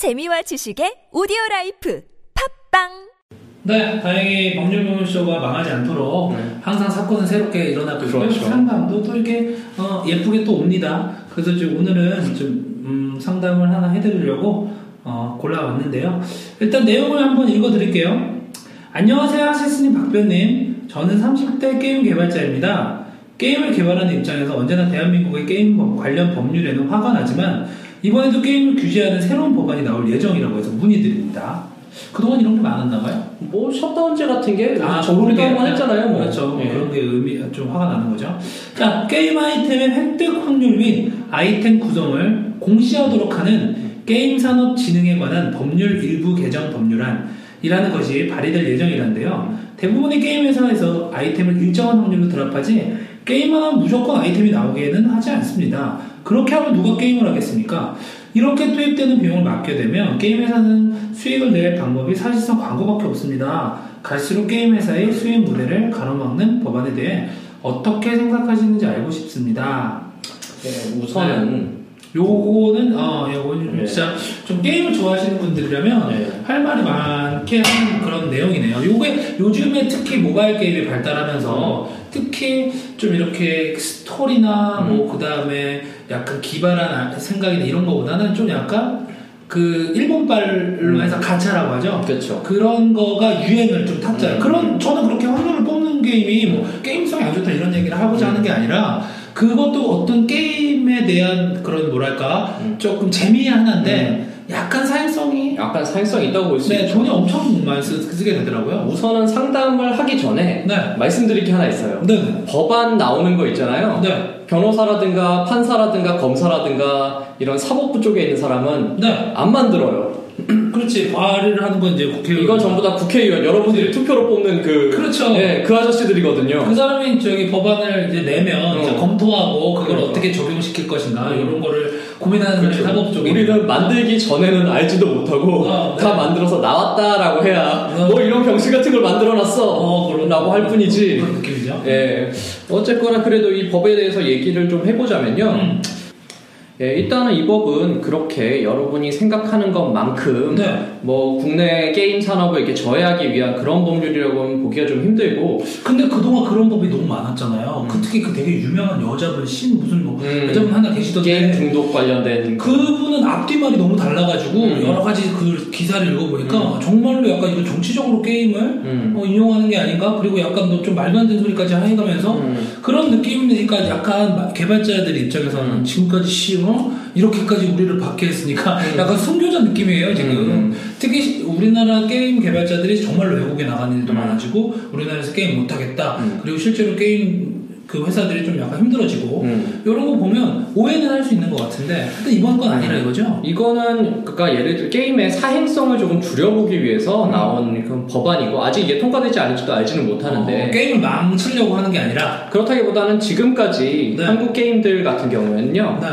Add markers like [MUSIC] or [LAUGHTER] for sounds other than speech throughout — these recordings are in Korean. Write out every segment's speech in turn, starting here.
재미와 지식의 오디오 라이프 팟빵 네, 다행히 법률법률쇼가 망하지 않도록 항상 사건은 새롭게 일어나고 있고요. 그렇죠. 상담도 또 이렇게 어, 예쁘게 또 옵니다. 그래서 지금 오늘은 좀 음, 상담을 하나 해드리려고 어, 골라왔는데요. 일단 내용을 한번 읽어드릴게요. 안녕하세요, 세스님 박변님. 저는 30대 게임 개발자입니다. 게임을 개발하는 입장에서 언제나 대한민국의 게임 법- 관련 법률에는 화가 나지만 이번에도 게임을 규제하는 새로운 법안이 나올 예정이라고 해서 문의드립니다. 그동안 이런 게 많았나 봐요? 뭐 셧다운제 같은 게 아, 게 한번 했잖아요. 뭐. 그렇죠. 예. 그런 게 이미 좀 화가 나는 거죠. 자, 게임 아이템의 획득 확률 및 아이템 구성을 공시하도록 하는 게임 산업 진흥에 관한 법률 일부 개정 법률안이라는 것이 발의될 예정이란데요. 대부분의 게임 회사에서 아이템을 일정한 확률로 드랍하지 게임하면 무조건 아이템이 나오기에는 하지 않습니다. 그렇게 하면 누가 게임을 하겠습니까? 이렇게 투입되는 비용을 막게 되면 게임 회사는 수익을 낼 방법이 사실상 광고밖에 없습니다. 갈수록 게임 회사의 수익 모델을 가로막는 법안에 대해 어떻게 생각하시는지 알고 싶습니다. 예, 우선은 요거는 어, 요거는 네. 진짜 좀 게임을 좋아하시는 분들이라면 네. 할 말이 많게 하는 그런 내용이네요. 요게 요즘에 특히 모바일 게임이 발달하면서 특히 좀 이렇게 스토리나 음. 뭐 그다음에 약간 기발한 생각이나 이런 거보다는 좀 약간 그 일본발로 음. 해서 가차라고 하죠. 그렇죠. 그런 거가 유행을 좀 탔잖아요. 음. 그런 저는 그렇게 확률을 뽑는 게임이 뭐 게임성이 안 좋다 이런 얘기를 하고자 하는 게 아니라 그것도 어떤 게임에 대한 그런 뭐랄까 음. 조금 재미하는데 약간 사행성이 약간 사행성이 있다고 볼수네 있죠. 돈이 엄청 많이 쓰, 쓰게 되더라고요. 우선은 상담을 하기 전에 네, 말씀드릴 게 하나 있어요. 네, 법안 나오는 거 있잖아요. 네, 변호사라든가 판사라든가 검사라든가 이런 사법부 쪽에 있는 사람은 네. 안 만들어요. [CLEARS THROAT] 그렇지 발의를 하는 건 이제 국회의원. 이건 전부 다 국회의원 여러분들이 투표로 뽑는 그 그렇죠. 예, 그 아저씨들이거든요. 그 사람이 저기 법안을 이제 내면 어. 이제 검토하고 그걸 그러니까. 어떻게 적용시킬 것인가 음. 이런 거를 고민하는 그렇죠. 사법 쪽이 우리는 만들기 전에는 알지도 못하고 어, 네. 다 만들어서 나왔다라고 해야 어. 뭐 이런 병실 같은 걸 만들어놨어 어, 그런 라고 할 뿐이지 그런 느낌이죠. 예 어쨌거나 그래도 이 법에 대해서 얘기를 좀 해보자면요 음. 예, 일단은 이 법은 그렇게 여러분이 생각하는 것만큼 네. 뭐 국내 게임 산업을 이렇게 저해하기 위한 그런 법률이라고는 보기가 좀 힘들고 근데 그동안 그런 법이 너무 많았잖아요. 음. 그 특히 그 되게 유명한 여자분 신 무슨 뭐 음. 여자분 하나 계시던데 게임 중독 관련된 그분은 앞뒤말이 너무 달라가지고 음. 여러 가지 그 기사를 읽어보니까 정말로 약간 이거 정치적으로 게임을 음. 어, 인용하는 게 아닌가 그리고 약간 뭐 좀 말도 안 되는 소리까지 해가면서 음. 그런 느낌이니까 약간 마- 개발자들 입장에서는 음. 지금까지 씨 어? 이렇게까지 우리를 박해 했으니까 음. [LAUGHS] 약간 순교자 느낌이에요 지금 음. 특히 시- 우리나라 게임 개발자들이 정말로 외국에 나가는 일도 음. 많아지고 우리나라에서 게임 못하겠다 음. 그리고 실제로 게임 그 회사들이 좀 약간 힘들어지고 음. 이런 거 보면 오해는 할 수 있는 것 같은데 근데 이번 건 아니라 이거죠? 이거는 그러니까 예를 들어 게임의 사행성을 조금 줄여보기 위해서 음. 나온 그런 법안이고 아직 이게 통과되지 않을지도 알지는 못하는데 어, 게임을 망치려고 하는 게 아니라 그렇다기보다는 지금까지 네. 한국 게임들 같은 경우에는요 네.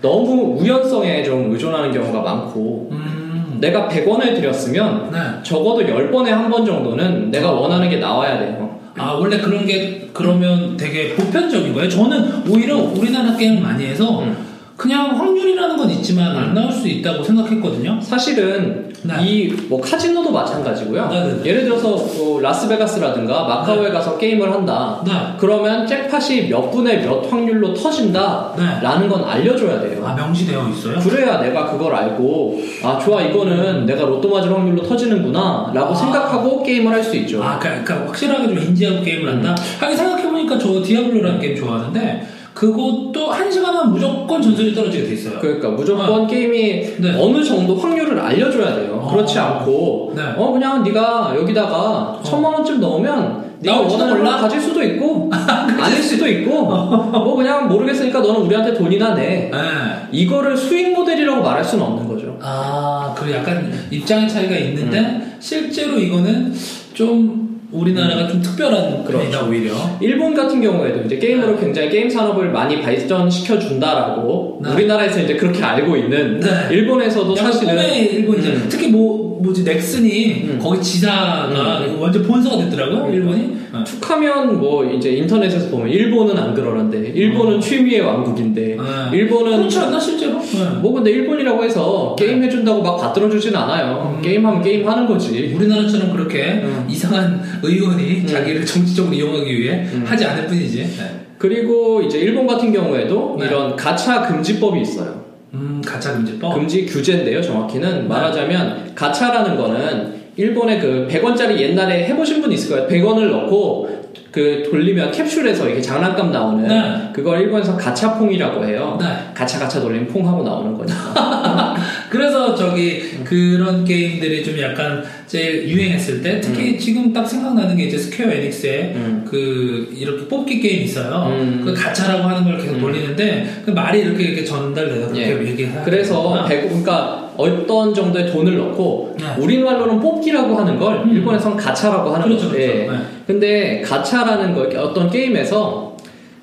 너무 우연성에 좀 의존하는 경우가 많고 음, 내가 100원을 들였으면 네. 적어도 10번에 한 번 정도는 내가 원하는 게 나와야 돼요 아 원래 그런 게 그러면 되게 보편적인 거예요. 저는 오히려 우리나라 게임을 많이 해서 음. 그냥 확률이라는 건 있지만 안 나올 수 있다고 생각했거든요. 사실은 네. 이뭐 카지노도 마찬가지고요 네, 네, 네. 예를 들어서 뭐 라스베가스라든가 마카오에 가서 게임을 한다 네. 그러면 잭팟이 몇 분의 몇 확률로 터진다 네. 라는 건 알려줘야 돼요 아 명시되어 있어요? 그래야 내가 그걸 알고 아 좋아 이거는 내가 로또 맞을 확률로 터지는구나 라고 아. 생각하고 게임을 할 수 있죠 아 그러니까, 그러니까 확실하게 좀 인지하고 게임을 한다. 하긴 생각해보니까 저 디아블로라는 게임 좋아하는데 그것도 한 시간 하면 무조건 전설이 떨어지게 돼 있어요. 그러니까 무조건 게임이 네. 어느 정도 확률을 알려줘야 돼요 아. 그렇지 않고 네. 어 그냥 네가 여기다가 천만 원쯤 넣으면 네가 원하는 몰라? 걸 가질 수도 있고 [LAUGHS] 아닐 수도 있고 뭐 그냥 모르겠으니까 너는 우리한테 돈이나 내 네. 이거를 수익 모델이라고 말할 수는 없는 거죠 아, 그 약간 입장의 차이가 있는데 음. 실제로 이거는 좀 우리나라가 좀 특별한 그렇죠. 오히려. 일본 같은 경우에도 이제 게임으로 굉장히 게임 산업을 많이 발전시켜 준다라고 네. 우리나라에서 이제 그렇게 알고 있는 네. 일본에서도 사실은 일본이잖아요. 음. 특히 뭐 뭐지 넥슨이 음. 거기 지사가 완전 본사가 됐더라고요 음. 일본이. 어. 툭하면 뭐 이제 인터넷에서 보면 일본은 안 그러는데 일본은 취미의 왕국인데 어. 일본은 그렇지 않나 실제로? 네. 뭐 근데 일본이라고 해서 게임 해준다고 막 받들어주진 않아요. 음. 게임하면 게임 하는 거지. 우리나라처럼 그렇게 음. 이상한 의원이 음. 자기를 정치적으로 이용하기 위해 음. 하지 않을 뿐이지. 네. 그리고 이제 일본 같은 경우에도 네. 이런 가차 금지법이 있어요. 음, 가차 금지법. 금지 규제인데요, 정확히는. 말하자면, 가차라는 거는 일본의 그 100원짜리 옛날에 해보신 분 있을 거예요. 100원을 넣고 그 돌리면 캡슐에서 이렇게 장난감 나오는 네. 그걸 일본에서 가차퐁이라고 해요. 네. 가차 가차 돌리면 퐁 하고 나오는 거니까. [LAUGHS] 그래서 저기 그런 게임들이 좀 약간 제일 유행했을 때 특히 지금 딱 생각나는 게 이제 스퀘어 에닉스의 음. 그 이렇게 뽑기 게임 있어요. 음. 그 가차라고 하는 걸 계속 음. 돌리는데 그 말이 이렇게 이렇게 전달돼서 그렇게 예. 얘기하는 그래서. 백- 그러니까 어떤 정도의 돈을 넣고 네. 우리말로는 뽑기라고 하는 걸 음. 일본에서는 가차라고 하는 그렇죠, 거죠. 그렇죠. 예. 네. 근데 가차라는 거 어떤 게임에서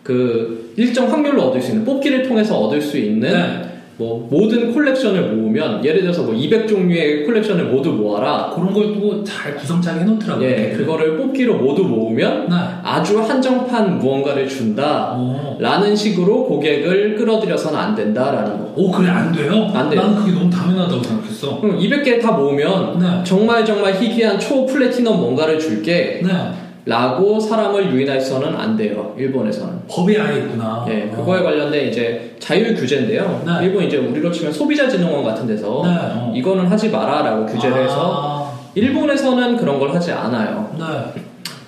그 일정 확률로 얻을 수 있는 뽑기를 통해서 얻을 수 있는 네. 뭐 모든 콜렉션을 모으면 예를 들어서 뭐 200종류의 콜렉션을 모두 모아라. 그런 걸 또 잘 구성차게 해놓더라고요. 예, 그거를 뽑기로 모두 모으면 네. 아주 한정판 무언가를 준다. 오. 라는 식으로 고객을 끌어들여서는 안 된다라는 거. 오, 그래 안 돼요? 안 돼요. 나는 그게 너무 당연하다고 생각했어. 그럼 200개 다 모으면 네. 정말 정말 희귀한 초 플래티넘 뭔가를 줄게 네. 라고 사람을 유인해서는 안 돼요. 일본에서는. 법이 아예 있구나. 예, 어. 그거에 관련된 이제 자율 규제인데요. 네. 일본 이제 우리로 치면 소비자진흥원 같은 데서 네, 어. 이거는 하지 마라라고 규제를 해서 아, 일본에서는 그런 걸 하지 않아요. 네.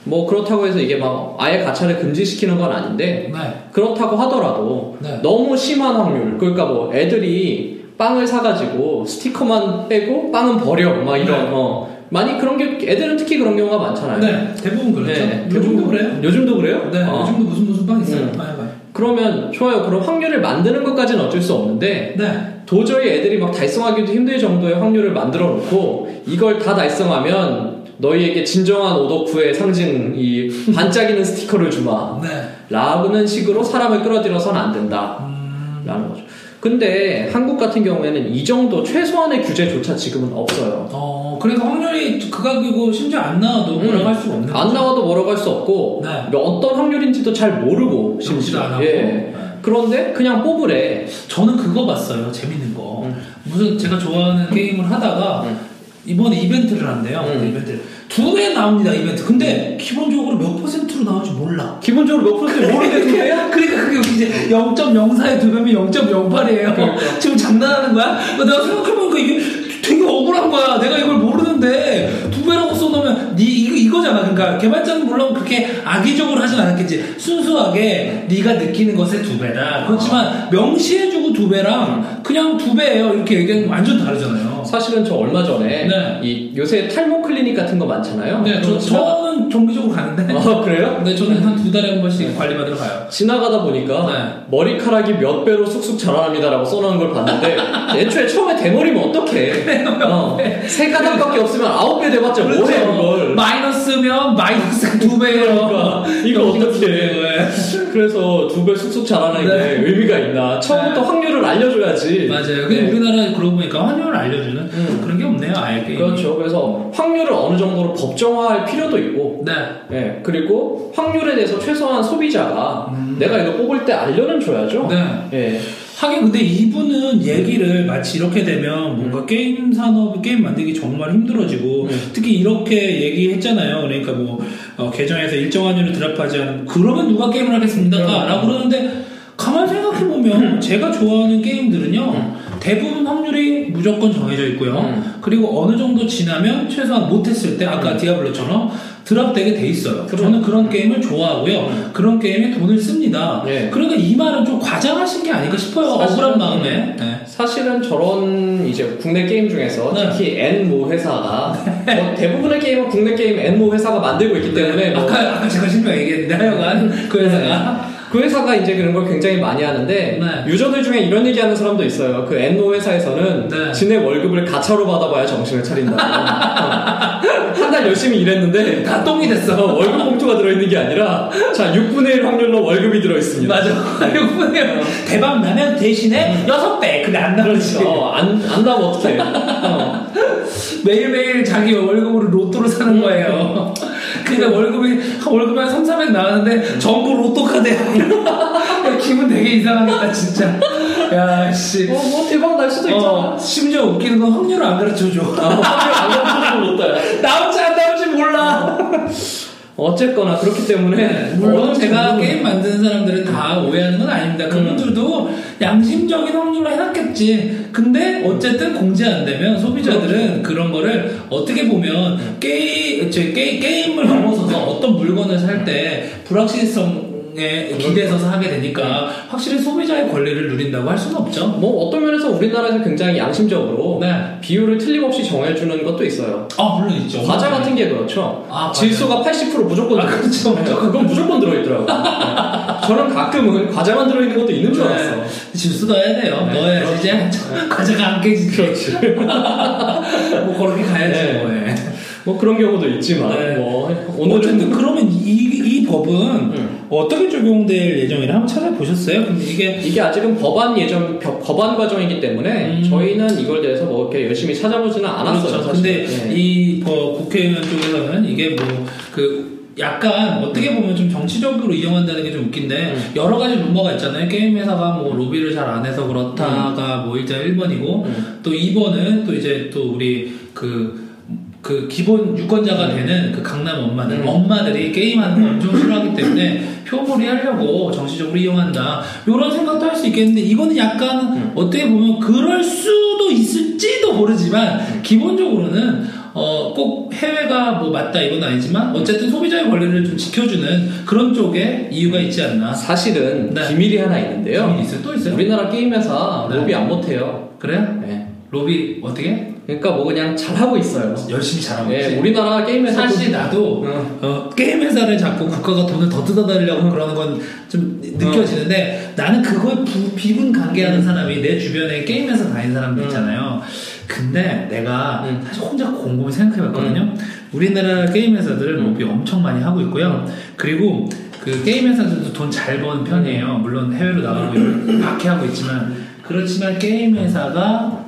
뭐 그렇다고 해서 이게 막 아예 가차를 금지시키는 건 아닌데 네. 그렇다고 하더라도 네. 너무 심한 확률 그러니까 뭐 애들이 빵을 사가지고 스티커만 빼고 빵은 버려 막 이런 네. 어 많이 그런 게 애들은 특히 그런 경우가 많잖아요. 네. 대부분 그렇죠. 네. 요즘도 그래요. 요즘도 그래요? 네. 어. 요즘도 무슨 무슨 빵 있어요. 음. 아, 해봐요. 그러면 좋아요. 그럼 확률을 만드는 것까지는 어쩔 수 없는데 네. 도저히 애들이 막 달성하기도 힘들 정도의 확률을 만들어 놓고 이걸 다 달성하면 너희에게 진정한 오덕후의 상징 이 [LAUGHS] 반짝이는 스티커를 주마 네. 라는 식으로 사람을 끌어들여서는 안 된다 음, 라는 거죠. 근데 한국 같은 경우에는 이 정도 최소한의 규제조차 지금은 없어요. 어, 그래서 확률이 그 가격이고 심지어 안 나와도 음. 뭐라고 할 수가 없는 안 거죠. 나와도 뭐라고 할 수 없고 네. 뭐 어떤 확률인지도 잘 모르고 심지어 안 하고. 예. 네. 그런데 그냥 뽑으래. 저는 그거 봤어요. 재밌는 거. 음. 무슨 제가 좋아하는 게임을 하다가 음. 이번에 이벤트를 한대요. 음. 그 이벤트를 두배 나옵니다. 이벤트. 근데 기본적으로 몇 퍼센트 로 나올지 몰라. 기본적으로 몇 퍼센트 모르게 두 배야? 그러니까 그게 이제 0.04에 두 배면 0.08이에요. 그러니까. 지금 장난하는 거야? 내가 생각해보니까 이게 되게 억울한 거야. 내가 이걸 모르는데 두 배라고 써놓으면 네 이거 이거잖아. 그러니까 개발자는 물론 그렇게 악의적으로 하진 않았겠지. 순수하게 네가 느끼는 것의 두 배다. 그렇지만 명시해주고 두 배랑 그냥 두 배예요. 이렇게 얘기하면 완전 다르잖아요. 사실은 저 얼마 전에 네. 이 요새 탈모 클리닉 같은 거 많잖아요. 네, 저, 지나가- 저는 정기적으로 가는데. 아 그래요? 네, 저는 한 두 달에 한 번씩 관리받으러 가요. 지나가다 보니까 네. 머리카락이 몇 배로 쑥쑥 자라납니다라고 써놓은 걸 봤는데 [LAUGHS] 애초에 처음에 대머리면 [LAUGHS] 어떡해 어, 세 가닥밖에 없으면 아홉 배 돼봤자 뭐해 그걸 마이너스면 마이너스 두 배예요. 그러니까 이거 [LAUGHS] 어떻게 해? 그래서 두 배 쑥쑥 자라는 게 네. 의미가 있나 처음부터 네. 확률을 알려줘야지 맞아요. 근데 네. 우리나라 그러고 보니까 환율을 알려주는 음. 그런 게 없네요. 아예 게임이. 그렇죠 그래서 확률을 어느 정도로 법정화할 필요도 있고 네. 예, 그리고 확률에 대해서 최소한 소비자가 음. 내가 이거 뽑을 때 알려는 줘야죠 네. 예. 하긴 근데 이분은 얘기를 마치 이렇게 되면 뭔가 게임 산업 게임 만들기 정말 힘들어지고 음. 특히 이렇게 얘기했잖아요. 그러니까 뭐 어, 계정에서 일정 환율을 드랍하지 않으면 그러면 누가 게임을 하겠습니까? 음. 라고 그러는데 가만 생각해 보면 제가 좋아하는 게임들은요 대부분 확률이 무조건 정해져 있고요. 음. 그리고 어느 정도 지나면 최소한 못했을 때 아까 음. 디아블로처럼 drop되게 돼 있어요. 그럼. 저는 그런 게임을 좋아하고요. 음. 그런 게임에 돈을 씁니다. 예. 그러니까 이 말은 좀 과장하신 게 아닐까 싶어요. 사실은 억울한 마음에. 네. 사실은 저런 이제 국내 게임 중에서 네. 특히 N모 회사가 뭐 대부분의 게임은 국내 게임 N모 회사가 만들고 있기 때문에 뭐 아까 아까 제가 실명 얘기했는데 하여간 그 회사가 그 회사가 이제 그런 걸 굉장히 많이 하는데 네. 유저들 중에 이런 얘기하는 사람도 있어요. 그 N모 회사에서는 네. 지네 월급을 가차로 받아봐야 정신을 차린다고. [LAUGHS] 한 달 열심히 일했는데 다 똥이 됐어. 어, 월급 봉투가 들어있는 게 아니라 자 6분의 1 확률로 월급이 들어있습니다. 맞아. 이번에 대박 나면 대신에 여섯 배 그게 안 나오지. 어, 안, 안 나면 어떡해. 어. 매일매일 자기 월급으로 로또를 사는 거예요. 그러니까 월급이 월급이 한 3, 400 나왔는데 전부 로또 카드야. 야, [LAUGHS] 기분 되게 이상하겠다 진짜. 야 씨. 어, 뭐 대박 날 수도 있잖아. 어, 심지어 웃기는 건 확률을 안 가르쳐줘. 아, 안 가르쳐주면 로또야. 나올지 안 나올지 몰라. 어쨌거나 그렇기 때문에 물론 제가 게임 만드는 사람들은 다 오해하는 건 아닙니다. 그분들도 양심적인 확률로 해놨겠지. 근데 어쨌든 공지 안 되면 소비자들은 그런 거를 어떻게 보면 게임, 저 게, 게임을 넘어서서 어떤 물건을 살 때 불확실성 에 기대서서 하게 되니까 확실히 소비자의 권리를 누린다고 할 수는 없죠. 뭐 어떤 면에서 우리나라에서 굉장히 양심적으로 네. 비율을 틀림없이 정해주는 것도 있어요. 아, 물론 있죠. 과자 같은 게 그렇죠. 아, 질소가 80% 무조건 아, 들어 그렇죠. 네, 그건 무조건 들어있더라고요. 네. 저는 가끔은 과자만 들어있는 것도 있는 줄 알았어. 네. 질수 넣어야 돼요. 네, 넣어야지 이제 과자가 안 깨지지. 그렇지. [LAUGHS] 뭐 그렇게 가야지 네. 뭐. 예. 뭐 그런 경우도 있지만 네. 뭐 어쨌든 오늘은 그러면 이, 이 법은 음. 어떻게 적용될 예정이라 한번 찾아보셨어요? 근데 이게 이게 아직은 법안 예정 법- 법안 과정이기 때문에 음. 저희는 이걸 대해서 뭐 이렇게 열심히 찾아보지는 않았어요. 그렇죠. 사실. 근데 네. 이 뭐, 국회의원 쪽에서는 이게 뭐그 약간 어떻게 보면 좀 정치적으로 이용한다는 게 좀 웃긴데 음. 여러 가지 루머가 있잖아요. 게임 회사가 뭐 로비를 잘 안 해서 그렇다가 뭐 일단 1번이고 음. 또 2번은 또 이제 또 우리 그 그 기본 유권자가 되는 그 강남 엄마들 음. 엄마들이 게임하는 거 엄청 싫어하기 때문에 표몰이 하려고 정치적으로 이용한다 이런 생각도 할 수 있겠는데 이거는 약간 음. 어떻게 보면 그럴 수도 있을지도 모르지만 기본적으로는 어, 꼭 해외가 뭐 맞다 이건 아니지만 어쨌든 소비자의 권리를 좀 지켜주는 그런 쪽에 이유가 있지 않나 사실은 네. 비밀이 하나 있는데요. 비밀이 있어요? 또 있어요? 우리나라 게임 회사 네. 로비 안 못해요. 그래요? 네. 로비 어떻게? 그러니까 뭐 그냥 잘하고 있어요. 열심히 잘하고 네, 있지 우리나라 게임 회사 사실 나도 응. 어, 게임 회사를 자꾸 국가가 돈을 더 뜯어달라고 그러는 건 좀 느껴지는데 나는 그걸 부- 비분 관계하는 사람이 내 주변에 게임 회사 다니는 사람들 음. 있잖아요. 근데 내가 음. 사실 혼자 곰곰이 생각해봤거든요. 우리나라 게임 회사들은 음. 로비 엄청 많이 하고 있고요. 그리고 그 게임 회사들도 돈 잘 버는 편이에요. 물론 해외로 나가고 [CLEARS THROAT] 박해하고 있지만 그렇지만 게임 회사가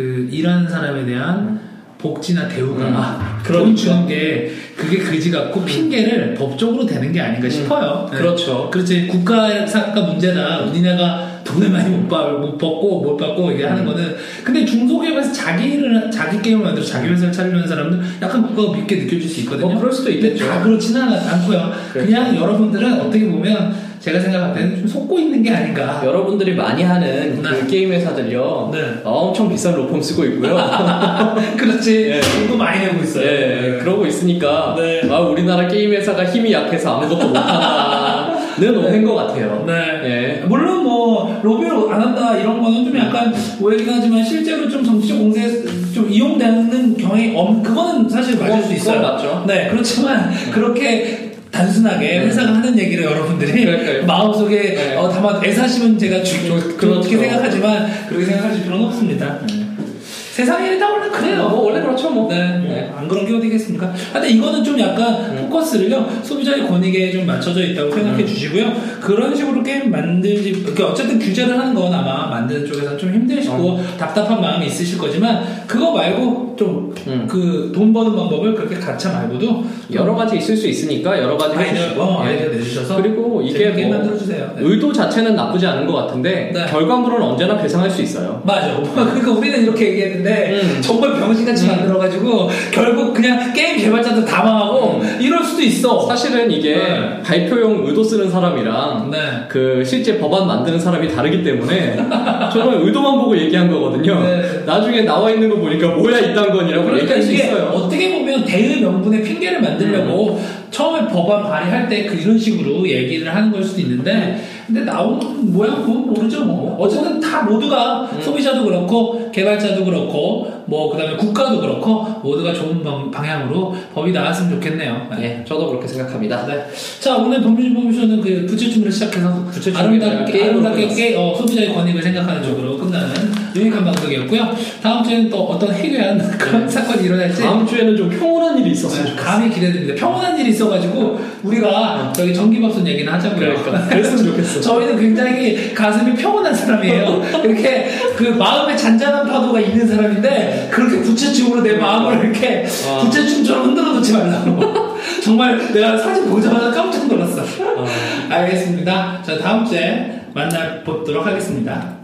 그 일하는 사람에 대한 복지나 대우가 음. 돈 그러니까. 주는 게 그게 그지 같고 핑계를 법적으로 되는 게 아닌가 싶어요. 네. 그렇죠. 그렇지 국가사가 문제다. 니네가 돈을 많이 못, 받, 못 받고 못 받고 이게 하는 거는 근데 중소기업에서 자기 일을 자기 게임을 만들어 자기 회사를 차리려는 사람들 약간 국가가 믿게 느껴질 수 있거든요. 뭐 그럴 수도 있겠죠. 다 그렇지는 않- 않고요. 그렇죠. 그냥 여러분들은 어떻게 보면 제가 생각할 때는 좀 속고 있는 게 아닌가. 여러분들이 많이 하는 네. 그 게임 회사들요. 네. 엄청 비싼 로펌 쓰고 있고요. [LAUGHS] 그렇지. 예. 돈도 많이 내고 있어요. 네, 그러고 있으니까 네. 아, 우리나라 게임 회사가 힘이 약해서 아무것도 못한다 는 오해인 것 같아요. 네. 예. 물론 뭐 로비를 안 한다 이런 거는 좀 약간 오해긴 하지만 실제로 좀 정치적 공세에 좀 이용되는 경향이 없 그거는 사실 맞을 수 있어요. 맞죠. 네 그렇지만 그렇게 단순하게 회사가 하는 얘기를 여러분들이 네. 그러니까요. 마음속에 네. 어, 다만 애사심은 제가 주, 주, 그렇죠. 그렇게 생각하지만 그렇게 생각하실 필요는 없습니다. 일이 다 원래 그래요. 뭐 원래 그렇죠, 뭐. 네, 뭐 네. 안 그런 게 어디 겠습니까? 근데 이거는 좀 약간 포커스를요 소비자의 권익에 좀 맞춰져 있다고 생각해 주시고요. 그런 식으로 게임 만들지, 그 어쨌든 규제를 하는 건 아마 만드는 쪽에서 좀 힘드시고 답답한 마음이 있으실 거지만 그거 말고 좀 음. 그돈 버는 방법을 그렇게 가차 말고도 여러 가지 있을 수 있으니까 여러 가지 아이디어. 어, 예. 아이디어 내주셔서 그리고 이게 뭐 만들어주세요. 네. 의도 자체는 나쁘지 않은 것 같은데 네. 결과물은 언제나 괴상할 수 있어요. 맞아. 그러니까 우리는 이렇게 얘기했는데 음. 정말 병신같이 만들어가지고 결국 그냥 게임 개발자도 다 망하고 이럴 수도 있어. 사실은 이게 네. 발표용 의도 쓰는 사람이랑 네. 그 실제 법안 만드는 사람이 다르기 때문에 저는 의도만 보고 얘기한 거거든요. 네. 나중에 나와 있는 거 보니까 뭐야 이딴 건이라고 그러니까 이게. 음. 어떻게 보면 대의 명분의 핑계를 만들려고 처음에 법안 발의할 때 그 이런 식으로 얘기를 하는 걸 수도 있는데 근데 나오는 모양 보면 모르죠 뭐 어쨌든 다 모두가 음. 소비자도 그렇고 개발자도 그렇고 뭐 그다음에 국가도 그렇고 모두가 좋은 방- 방향으로 법이 나왔으면 좋겠네요. 네. 예, 저도 그렇게 생각합니다. 네. 자 오늘 법률진보미션은 그 부채춤으로 시작해서 부채춤이 아름답게 아름답게 끝났어. 게, 어, 소비자의 권익을 생각하는 쪽으로 끝나는 유익한 방송이었고요. 다음 주에는 또 어떤 해괴한 [LAUGHS] 그런 사건이 일어날지 다음 주에는 좀 평온한 일이 있었으면 네. 감히 기대됩니다. 평온한 일이 있어가지고 우리가 저기 전기밥솥 얘기는 하자고요. 그러니까. 그랬으면 좋겠어. 저희는 굉장히 가슴이 평온한 사람이에요. [LAUGHS] 이렇게 그 마음에 잔잔한 파도가 있는 사람인데 그렇게 부채춤으로 내 마음을 이렇게 아. 부채춤처럼 흔들어 놓지 말라고. [LAUGHS] 정말 내가 사진 보자마자 깜짝 놀랐어. 아. 알겠습니다. 자 다음 주에 만나 뵙도록 하겠습니다.